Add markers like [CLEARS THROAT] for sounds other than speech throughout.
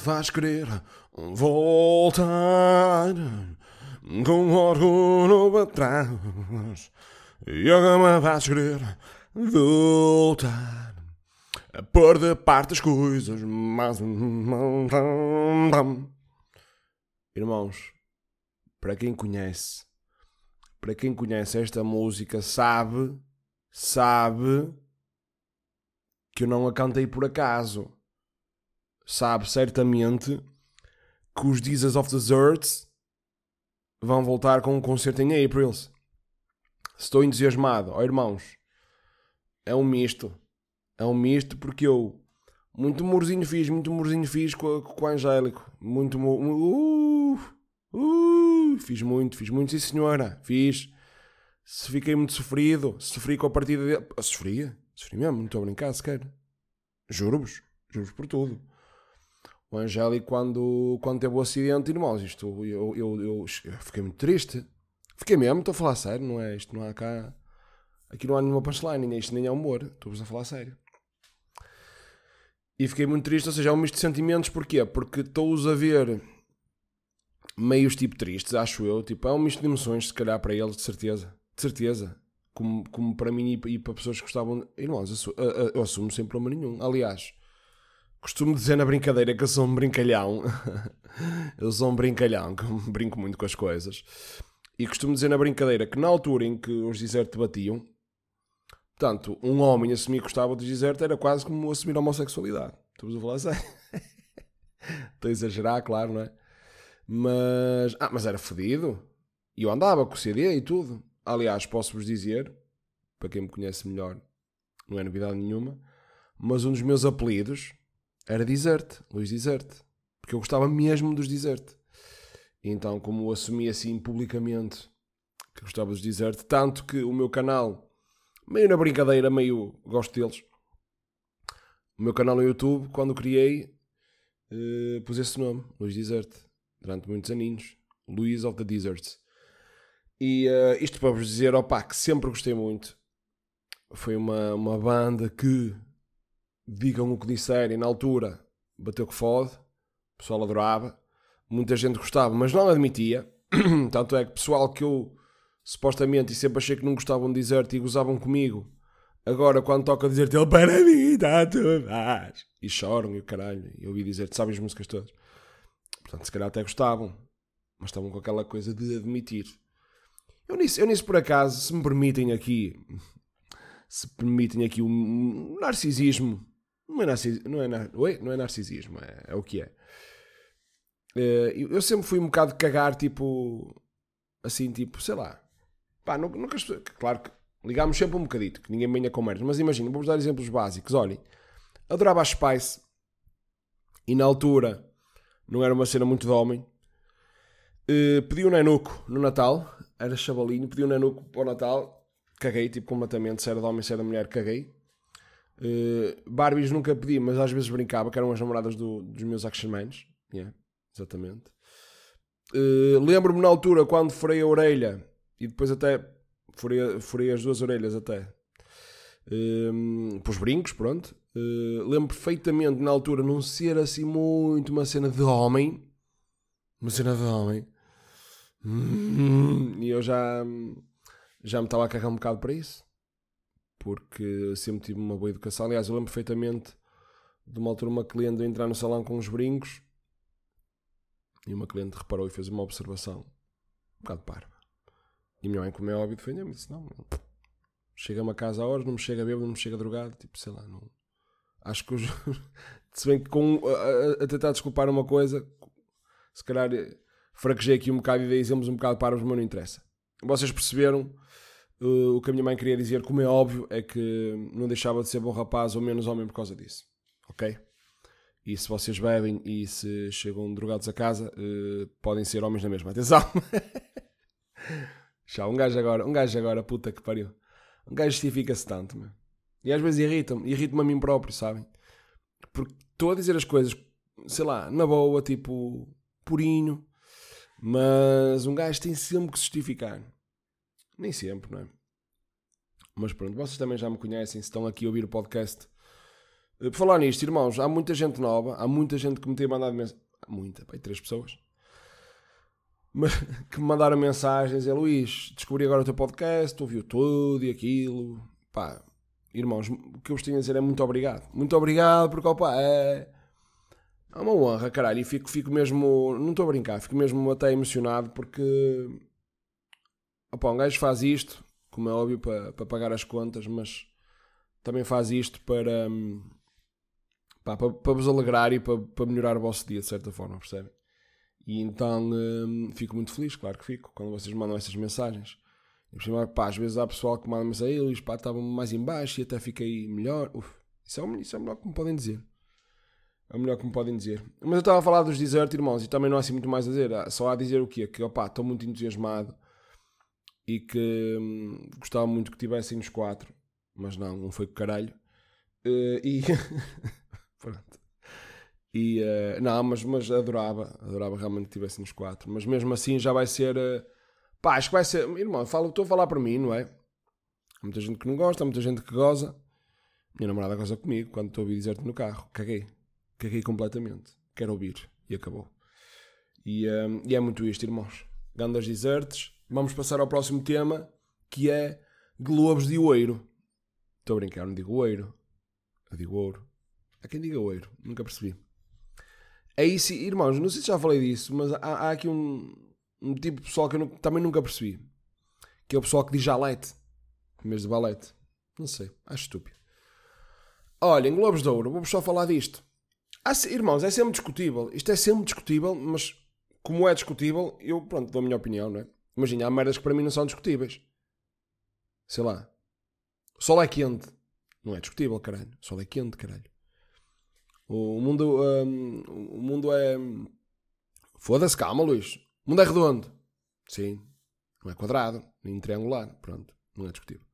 faz querer voltar com orgulho para trás. E me faz querer voltar a pôr de parte as coisas. Mas... Irmãos, para quem conhece, para quem conhece esta música, sabe, sabe que eu não a cantei por acaso. Sabe certamente que os Jesus of Desserts vão voltar com um concerto em April. Estou entusiasmado. Oh, irmãos, é um misto. É um misto porque eu muito humorzinho fiz, muito humorzinho fiz com, com o Angélico. Muito uh, uh, fiz muito, fiz muito, sim senhora, fiz. Se fiquei muito sofrido, sofri com a partida dele. Sofria, sofri mesmo, não estou a brincar sequer. Juro-vos, juro-vos por tudo. O Angélico, quando, quando teve o acidente, irmãos, isto, eu, eu, eu, eu fiquei muito triste. Fiquei mesmo, estou a falar sério, não é? Isto não há cá. Aqui não há nenhuma punchline, nem isto nem é humor. Estou-vos a falar sério. E fiquei muito triste, ou seja, é um misto de sentimentos, porquê? Porque estou-os a ver meios tipo tristes, acho eu. Tipo, é um misto de emoções, se calhar, para eles, de certeza. De certeza. Como, como para mim e para pessoas que gostavam. Irmãos, eu, assumo sem problema nenhum. Aliás, costumo dizer na brincadeira que eu sou um brincalhão. [LAUGHS] eu sou um brincalhão, que [LAUGHS] brinco muito com as coisas. E costumo dizer na brincadeira que na altura em que os desertos batiam, portanto, um homem assumir que gostava do deserto era quase como assumir a homossexualidade. Estamos a falar sério. [LAUGHS] Estou a exagerar, claro, não é? Mas, ah, mas era fodido. E eu andava com o CD e tudo. Aliás, posso-vos dizer, para quem me conhece melhor, não é novidade nenhuma, mas um dos meus apelidos era Desert, Luís Desert. Porque eu gostava mesmo dos Desert. Então, como assumi assim publicamente que gostava dos Desert, tanto que o meu canal, meio na brincadeira, meio gosto deles, o meu canal no YouTube, quando criei, uh, pus esse nome, Luís Desert, durante muitos aninhos, Luís of the Deserts. E uh, isto para vos dizer, opá, que sempre gostei muito. Foi uma, uma banda que, digam o que disserem, na altura, bateu que fode, o pessoal adorava muita gente gostava, mas não admitia. [CLEARS THROAT] Tanto é que pessoal que eu supostamente e sempre achei que não gostavam de dizer e gozavam comigo, agora quando toca dizer ele para mim está tudo mais. E choram e o caralho. E eu ouvi dizer, sabem as músicas todas. Portanto, se calhar até gostavam, mas estavam com aquela coisa de admitir. Eu nisso, eu nisso por acaso, se me permitem aqui, se permitem aqui um narcisismo, não é, narcis, não é, não é narcisismo, é, é o que é. Uh, eu sempre fui um bocado cagar, tipo, assim, tipo, sei lá. Pá, nunca, claro que ligámos sempre um bocadito, que ninguém venha com merda, mas imagina, vou-vos dar exemplos básicos. Olhem, adorava a Spice e na altura não era uma cena muito de homem. Uh, pedi um nenuco no Natal, era chavalinho, pedi um nenuco para o Natal, caguei, tipo, completamente, se era de homem, se era de mulher, caguei. Uh, Barbies nunca pedi, mas às vezes brincava, que eram as namoradas do, dos meus action mans. Yeah. Exatamente. Uh, Lembro-me na altura quando furei a orelha e depois até furei, furei as duas orelhas até. Uh, eh, pôs brincos, pronto. Uh, lembro perfeitamente na altura não ser assim muito uma cena de homem. Uma cena de homem. [LAUGHS] e eu já, já me estava a cagar um bocado para isso. Porque sempre tive uma boa educação. Aliás, eu lembro perfeitamente de uma altura uma cliente entrar no salão com os brincos e uma cliente reparou e fez uma observação um bocado parva. E minha mãe, como é óbvio, defendeu-me. Disse: Não, chega-me a casa a horas, não me chega bêbado, não me chega drogado. Tipo, sei lá, não. Acho que os. [LAUGHS] se bem que com, a, a, tentar desculpar uma coisa, se calhar eh, fraquejei aqui um bocado e dei exemplos um bocado parvos, mas não interessa. Vocês perceberam uh, o que a minha mãe queria dizer, como é óbvio, é que não deixava de ser bom rapaz ou menos homem por causa disso. Ok? E se vocês bebem e se chegam drogados a casa, uh, podem ser homens na mesma. Atenção! [LAUGHS] Já, um gajo agora, um gajo agora, puta que pariu. Um gajo justifica-se tanto, meu. E às vezes irrita-me, irrita-me a mim próprio, sabem? Porque estou a dizer as coisas, sei lá, na boa, tipo, purinho. Mas um gajo tem sempre que se justificar. Nem sempre, não é? Mas pronto, vocês também já me conhecem, se estão aqui a ouvir o podcast Por falar nisto, irmãos, há muita gente nova, há muita gente que me tem mandado mensagem. Muita, pai, três pessoas. [LAUGHS] Mas, que me mandaram mensagens. É Luís, descobri agora o teu podcast, ouviu tudo e aquilo. Pá, irmãos, o que eu vos tenho a dizer é muito obrigado. Muito obrigado, porque opa, é, é uma honra, caralho. E fico, fico mesmo, não estou a brincar, fico mesmo até emocionado porque opa, um gajo faz isto, como é óbvio, para, para pagar as contas, mas também faz isto para, pá, para, para vos alegrar e para, para melhorar o vosso dia, de certa forma, percebem? E então hum, fico muito feliz, claro que fico, quando vocês mandam essas mensagens. E, pá, às vezes há pessoal que manda mensagem, Luís, pá, estava mais em baixo e até fiquei melhor. Uf, isso, é o, isso é o melhor que me podem dizer. É o melhor que me podem dizer. Mas eu estava a falar dos desert, irmãos, e também não há assim muito mais a dizer. Só há a dizer o quê? Que, opá, estou muito entusiasmado e que hum, gostava muito que tivessem os quatro, mas não, não foi com caralho. Uh, e. [LAUGHS] Pronto. E. Uh, não, mas, mas adorava, adorava realmente que tivessem os quatro. Mas mesmo assim já vai ser. Uh, pá, acho que vai ser. Irmão, falo, estou a falar para mim, não é? Há muita gente que não gosta, há muita gente que goza. Minha namorada goza comigo quando estou a ouvir dizer-te no carro. Caguei. Caguei completamente. Quero ouvir. E acabou. E, um, e é muito isto, irmãos. Gandas desertes. Vamos passar ao próximo tema, que é Globos de Ouro. Estou a brincar, não digo ouro. Eu digo ouro. Há quem diga ouro. Nunca percebi. É isso, irmãos. Não sei se já falei disso, mas há, há aqui um, um tipo de pessoal que eu também nunca percebi. Que é o pessoal que diz jalete. Em vez de balete. Não sei. Acho estúpido. Olha, em Globos de Ouro, vou só falar disto. Ah, irmãos, é sempre discutível. Isto é sempre discutível, mas como é discutível, eu, pronto, dou a minha opinião, não é? Imagina, há merdas que para mim não são discutíveis. Sei lá. O sol é quente. Não é discutível, caralho. O sol é quente, caralho. O mundo, um, o mundo é. Foda-se, calma, Luís. O mundo é redondo. Sim. Não é quadrado, nem triangular. Pronto. Não é discutível.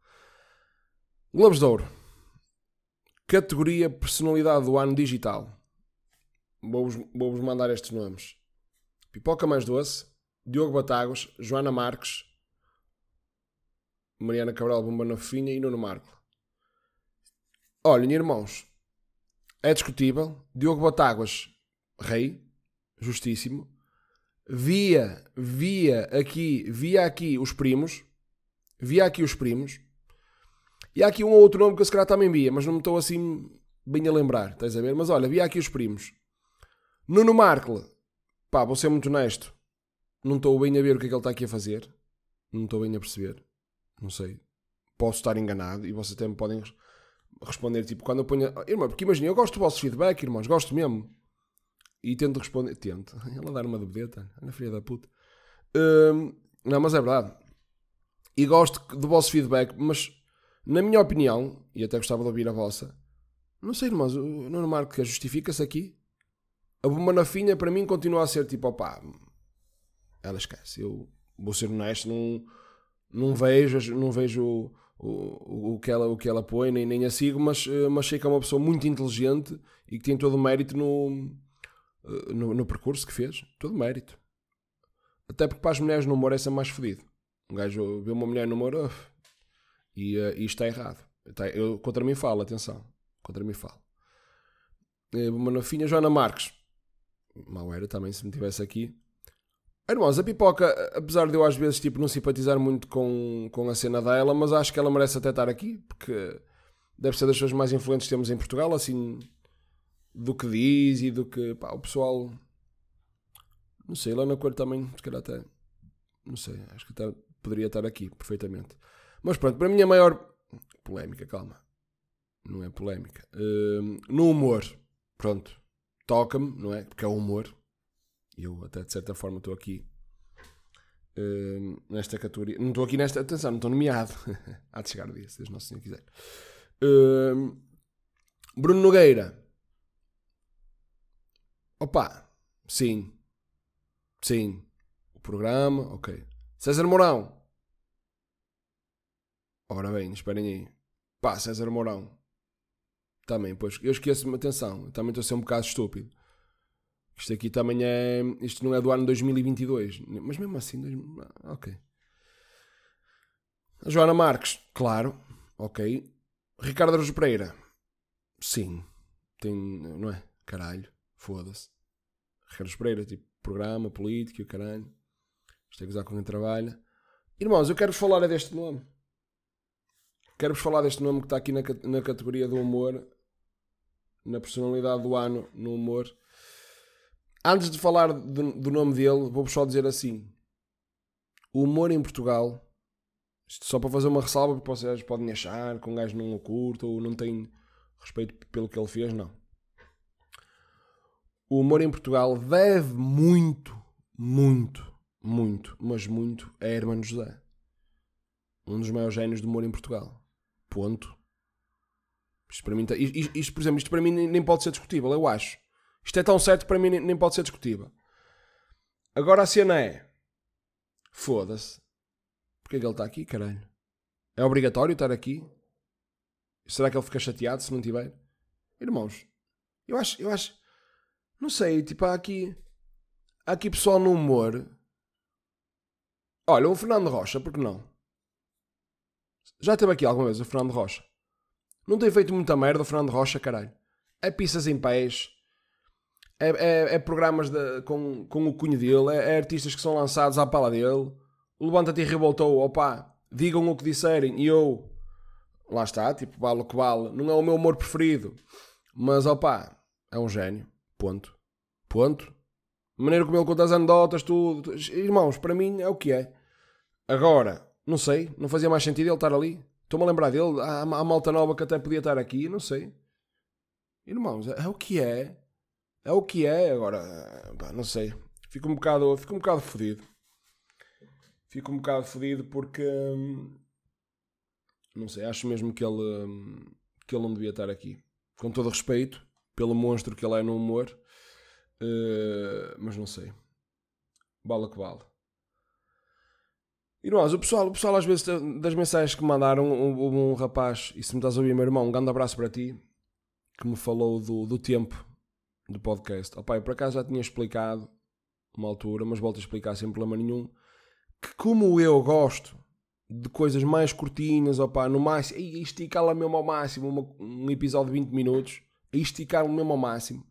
Globos de Ouro. Categoria Personalidade do Ano Digital. Vou-vos vou mandar estes nomes: Pipoca Mais Doce, Diogo Batagos, Joana Marques, Mariana Cabral Bomba na Fofinha e Nuno Marco. Olhem, irmãos, é discutível. Diogo Batáguas, rei, justíssimo. Via, via aqui, via aqui os primos. Via aqui os primos. E há aqui um ou outro nome que eu se calhar também via, mas não me estou assim bem a lembrar, estás a ver? Mas olha, via aqui os primos. Nuno Markle, pá, vou ser muito honesto. Não estou bem a ver o que é que ele está aqui a fazer. Não estou bem a perceber. Não sei. Posso estar enganado e vocês até me podem responder, tipo, quando eu ponho. Irmão, porque imagina, eu gosto do vosso feedback, irmãos, gosto mesmo. E tento responder. Tento. [LAUGHS] Ela dar uma debedeta. Ana filha da puta. Hum, não, mas é verdade. E gosto do vosso feedback, mas na minha opinião, e até gostava de ouvir a vossa, não sei, irmãos, o Nuno Marco justifica-se aqui. A bomba na finha para mim continua a ser tipo, opá, ela esquece. Eu vou ser honesto, não, não vejo, não vejo o, o, que ela, o que ela põe, nem, nem a sigo, mas, eh, mas sei que é uma pessoa muito inteligente e que tem todo o mérito no, eh, no, no percurso que fez. Todo o mérito. Até porque para as mulheres no humor é sempre mais fodido. Um gajo vê uma mulher no humor uf, e, está errado. Está, eu, contra mim falo, atenção. Contra mim falo. Uma nofinha, Joana Marques. Mal era também se me tivesse aqui. Irmãos, a pipoca, apesar de eu às vezes tipo, não simpatizar muito com, com a cena dela, mas acho que ela merece até estar aqui, porque deve ser das pessoas mais influentes que temos em Portugal, assim, do que diz e do que, pá, o pessoal, não sei, lá na cor também, se calhar até, não sei, acho que até poderia estar aqui, perfeitamente. Mas pronto, para mim a maior polémica, calma, não é polémica, uh, no humor, pronto, toca-me, não é? Porque é o humor, eu até de certa forma estou aqui uh, nesta categoria. Não estou aqui nesta. Atenção, não estou nomeado. [LAUGHS] Há de chegar o dia, se Deus Nosso Senhor quiser. Uh, Bruno Nogueira. Opa, sim. Sim. O programa, ok. César Mourão. Ora bem, esperem aí. Pá, César Mourão. Também, pois. Eu esqueço-me, atenção. Também estou a ser um bocado estúpido. Isto aqui também é. Isto não é do ano 2022. Mas mesmo assim. Ah, ok. A Joana Marques, claro. Ok. Ricardo Araújo Pereira. Sim. tem, não é? Caralho, foda-se. Ricardo Pereira, tipo, programa, político, caralho. Isto é gozar com quem trabalha. Irmãos, eu quero-vos falar é deste nome. Quero-vos falar deste nome que está aqui na, na categoria do humor, na personalidade do ano, no humor. Antes de falar do, nome dele, vou-vos só dizer assim: o humor em Portugal, só para fazer uma ressalva, porque vocês podem achar que um gajo não o curta ou não tem respeito pelo que ele fez, não. O humor em Portugal deve muito, muito, muito, mas muito a Hermano José. Um dos maiores génios do humor em Portugal. Ponto. Isto, para mim, tá, isto, isto, por exemplo, isto para mim nem pode ser discutível, eu acho. Isto é tão certo para mim nem pode ser discutível. Agora a cena é. Foda-se. Porquê é que ele está aqui, caralho? É obrigatório estar aqui? Será que ele fica chateado se não tiver? Irmãos, eu acho, eu acho, não sei, tipo, há aqui, há aqui pessoal no humor. Olha, o Fernando Rocha, por que não? Já teve aqui alguma vez o Fernando Rocha? Não tem feito muita merda o Fernando Rocha, caralho. É pistas em pés. É, é, é programas de, com, com o cunho dele. É, é, artistas que são lançados à pala dele. Levanta-te e revoltou. Opá, digam o que disserem. E eu... Lá está, tipo, vale o que vale. Não é o meu humor preferido. Mas, opá, é um gênio. Ponto. Ponto. A maneira como ele conta as anedotas, tudo. Irmãos, para mim é o que é. Agora, não sei, não fazia mais sentido ele estar ali. Estou-me a lembrar dele. Há, há malta nova que até podia estar aqui, não sei. Irmãos, é, é o que é. É o que é. Agora, pá, não sei. Fico um bocado, fico um bocado fodido. Fico um bocado fodido porque. Hum, não sei, acho mesmo que ele, hum, que ele não devia estar aqui. Com todo respeito pelo monstro que ele é no humor. Uh, mas não sei. Bala que vale. Irmãos, o pessoal, o pessoal às vezes das mensagens que me mandaram, um, um, rapaz, e se me estás a ouvir, meu irmão, um grande abraço para ti, que me falou do, do tempo do podcast. Opa, eu por acaso já tinha explicado uma altura, mas volto a explicar sem problema nenhum, que como eu gosto de coisas mais curtinhas, opa, no máximo, esticá-la mesmo ao máximo, uma, um episódio de 20 minutos, esticar-lo mesmo ao máximo.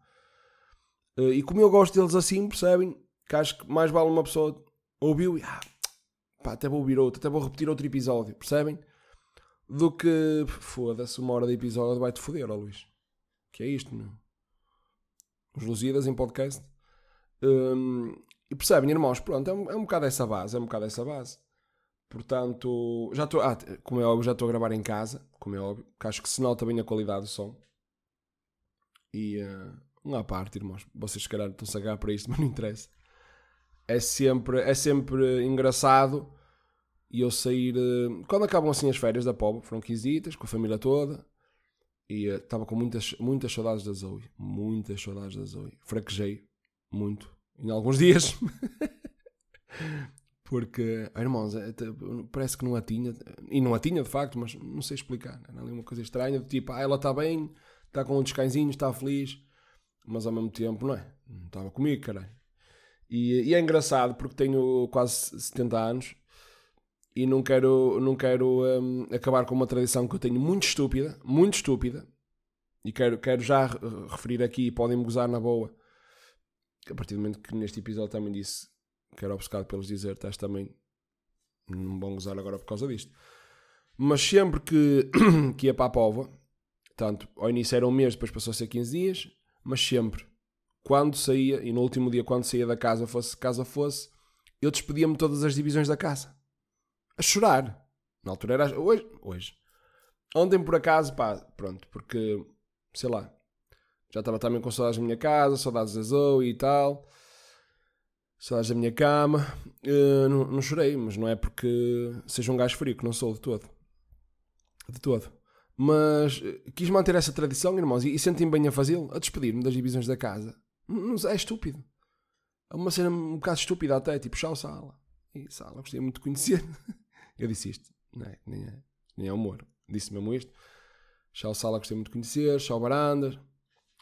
Uh, e como eu gosto deles assim, percebem? Que acho que mais vale uma pessoa ouviu e ah, pá, até vou ouvir outro, até vou repetir outro episódio, percebem? Do que, foda-se, uma hora de episódio vai-te foder, ó Luís. Que é isto, meu? Os Lusíadas em podcast. Um, e percebem, irmãos, pronto, é um, é um bocado essa base, é um bocado essa base. Portanto, já estou, ah, como é óbvio, já estou a gravar em casa, como é óbvio, que acho que se nota bem a qualidade do som. E, uh, um à parte, irmãos, vocês se calhar estão-se a agarrar para isto, [LAUGHS] mas não interessa. É sempre, é sempre engraçado e eu sair. Eh, quando acabam assim as férias da pobre, foram 15 dias com a família toda. E uh, estava com muitas, muitas saudades da Zoe. Muitas saudades da Zoe. Fraquejei muito. Em alguns dias. [LAUGHS] Porque, oh, irmãos, é, parece que não a tinha. E não a tinha de facto, mas não sei explicar. Era ali uma coisa estranha. Tipo, ah, ela está bem, está com um descansinho, está feliz. Mas ao mesmo tempo, não é? Não estava comigo, caralho. E, e é engraçado porque tenho quase 70 anos e não quero, não quero um, acabar com uma tradição que eu tenho muito estúpida, muito estúpida, e quero, quero já referir aqui, podem-me gozar na boa, a partir do momento que neste episódio também disse que era obcecado pelos desertos, também não vão gozar agora por causa disto. Mas sempre que, [COUGHS] que ia para a pova, tanto ao início era um mês, depois passou a ser 15 dias, mas sempre, quando saía, e no último dia, quando saía da casa, fosse casa fosse, eu despedia-me todas as divisões da casa a chorar. Na altura era. Hoje. hoje. Ontem, por acaso, pá, pronto, porque, sei lá, já estava também com saudades da minha casa, saudades da Zoe e tal, saudades da minha cama. Uh, não, não, chorei, mas não é porque seja um gajo frio, que não sou de todo. De todo. Mas uh, quis manter essa tradição, irmãos, e, e senti-me bem a fazê-lo, a despedir-me das divisões da casa. Não, é estúpido. É uma cena um bocado estúpida até, tipo, chau sala. E sala, gostei muito de conhecer. [LAUGHS] Eu disse isto, não é? Nem é, nem é humor. Disse mesmo isto. Chá sala gostei muito de conhecer, chá barandas,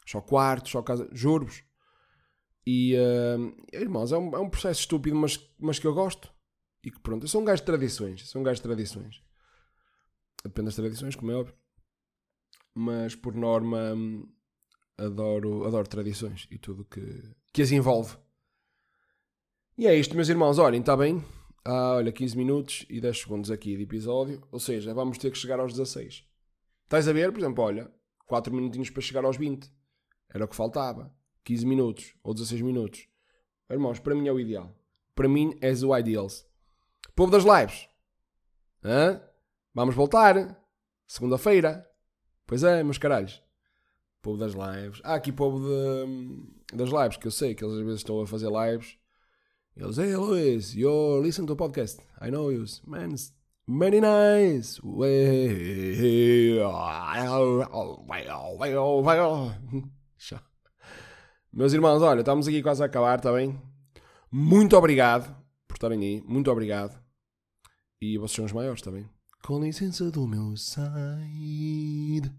chá quarto, chá casa, juro-vos. E, uh, irmãos, é um, é um processo estúpido, mas, mas que eu gosto. E que pronto, eu sou um gajo de tradições, sou um gajo de tradições. Depende das tradições, como é óbvio. Mas por norma, adoro, adoro tradições e tudo que, que as envolve. E é isto, meus irmãos. Olhem, está bem? Ah, olha, 15 minutos e 10 segundos aqui de episódio. Ou seja, vamos ter que chegar aos 16. Estás a ver? Por exemplo, olha, 4 minutinhos para chegar aos 20. Era o que faltava. 15 minutos ou 16 minutos. Irmãos, para mim é o ideal. Para mim és o ideals. Povo das lives. Hã? Vamos voltar. Segunda-feira. Pois é, meus caralhos. Povo das lives. Há aqui povo de, das lives, que eu sei que eles às vezes estão a fazer lives. Eles, hey Luis, you listen to podcast. I know you. Man, very nice. Meus irmãos, olha, estamos aqui quase a acabar, está bem? Muito obrigado por estarem aí. Muito obrigado. E vocês são os maiores, está bem? Com licença do meu side.